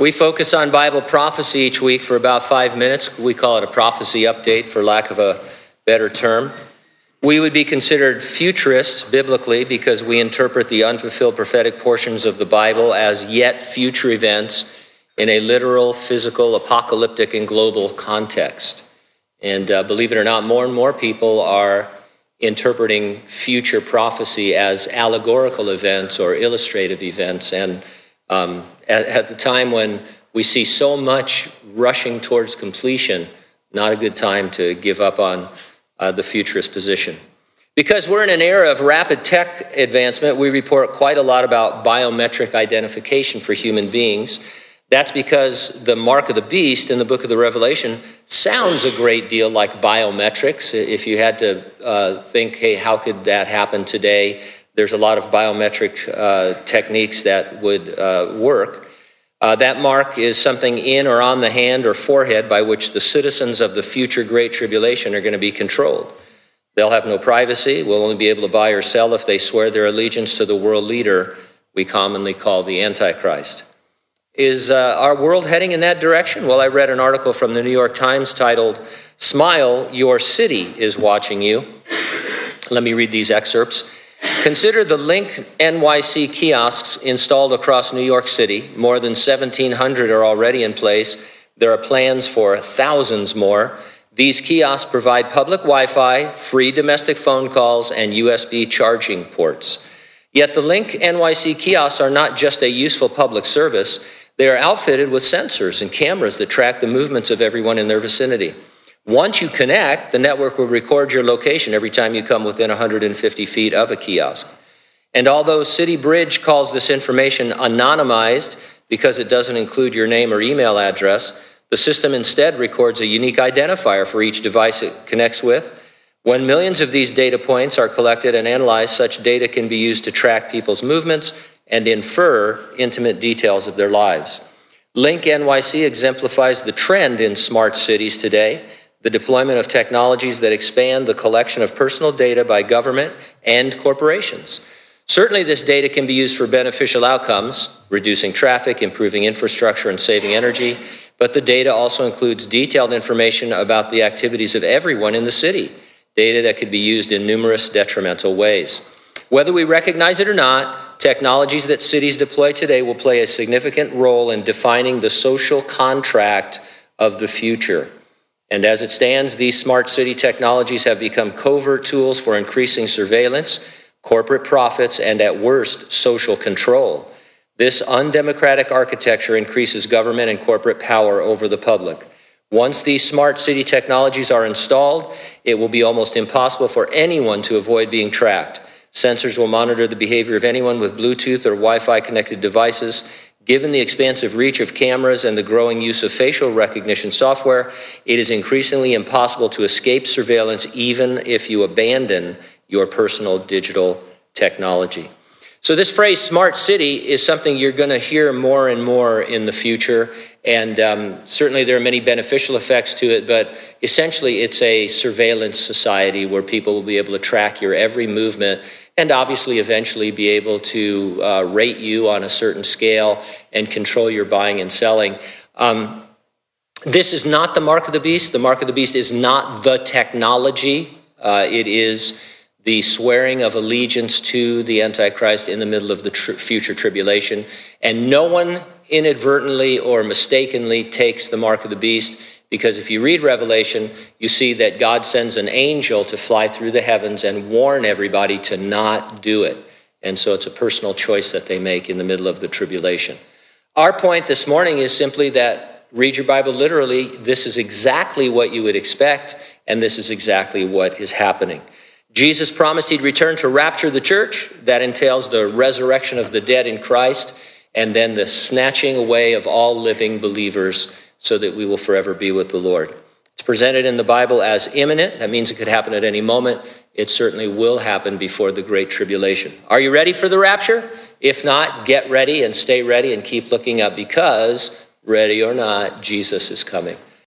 We focus on Bible prophecy each week for about five minutes. We call it a prophecy update, for lack of a better term. We would be considered futurists biblically because we interpret the unfulfilled prophetic portions of the Bible as yet future events in a literal, physical, apocalyptic, and global context. And uh, believe it or not, more and more people are interpreting future prophecy as allegorical events or illustrative events. And um, at, at the time when we see so much rushing towards completion, not a good time to give up on uh, the futurist position. Because we're in an era of rapid tech advancement, we report quite a lot about biometric identification for human beings. That's because the mark of the beast in the book of the Revelation sounds a great deal like biometrics. If you had to uh, think, hey, how could that happen today? There's a lot of biometric uh, techniques that would uh, work. Uh, that mark is something in or on the hand or forehead by which the citizens of the future Great Tribulation are going to be controlled. They'll have no privacy, will only be able to buy or sell if they swear their allegiance to the world leader we commonly call the Antichrist. Is uh, our world heading in that direction? Well, I read an article from the New York Times titled, Smile, Your City is Watching You. Let me read these excerpts. Consider the Link NYC kiosks installed across New York City. More than 1,700 are already in place. There are plans for thousands more. These kiosks provide public Wi Fi, free domestic phone calls, and USB charging ports. Yet the Link NYC kiosks are not just a useful public service, they are outfitted with sensors and cameras that track the movements of everyone in their vicinity. Once you connect, the network will record your location every time you come within 150 feet of a kiosk. And although City Bridge calls this information anonymized because it doesn't include your name or email address, the system instead records a unique identifier for each device it connects with. When millions of these data points are collected and analyzed, such data can be used to track people's movements and infer intimate details of their lives. Link NYC exemplifies the trend in smart cities today the deployment of technologies that expand the collection of personal data by government and corporations. Certainly, this data can be used for beneficial outcomes, reducing traffic, improving infrastructure, and saving energy, but the data also includes detailed information about the activities of everyone in the city, data that could be used in numerous detrimental ways. Whether we recognize it or not, technologies that cities deploy today will play a significant role in defining the social contract of the future. And as it stands, these smart city technologies have become covert tools for increasing surveillance, corporate profits, and at worst, social control. This undemocratic architecture increases government and corporate power over the public. Once these smart city technologies are installed, it will be almost impossible for anyone to avoid being tracked. Sensors will monitor the behavior of anyone with Bluetooth or Wi Fi connected devices Given the expansive reach of cameras and the growing use of facial recognition software, it is increasingly impossible to escape surveillance even if you abandon your personal digital technology. So, this phrase smart city is something you're going to hear more and more in the future. And um, certainly there are many beneficial effects to it, but essentially it's a surveillance society where people will be able to track your every movement and obviously eventually be able to uh, rate you on a certain scale and control your buying and selling. Um, this is not the mark of the beast. The mark of the beast is not the technology, uh, it is the swearing of allegiance to the Antichrist in the middle of the tr- future tribulation. And no one inadvertently or mistakenly takes the mark of the beast because if you read Revelation, you see that God sends an angel to fly through the heavens and warn everybody to not do it. And so it's a personal choice that they make in the middle of the tribulation. Our point this morning is simply that read your Bible literally. This is exactly what you would expect, and this is exactly what is happening. Jesus promised he'd return to rapture the church. That entails the resurrection of the dead in Christ and then the snatching away of all living believers so that we will forever be with the Lord. It's presented in the Bible as imminent. That means it could happen at any moment. It certainly will happen before the Great Tribulation. Are you ready for the rapture? If not, get ready and stay ready and keep looking up because, ready or not, Jesus is coming.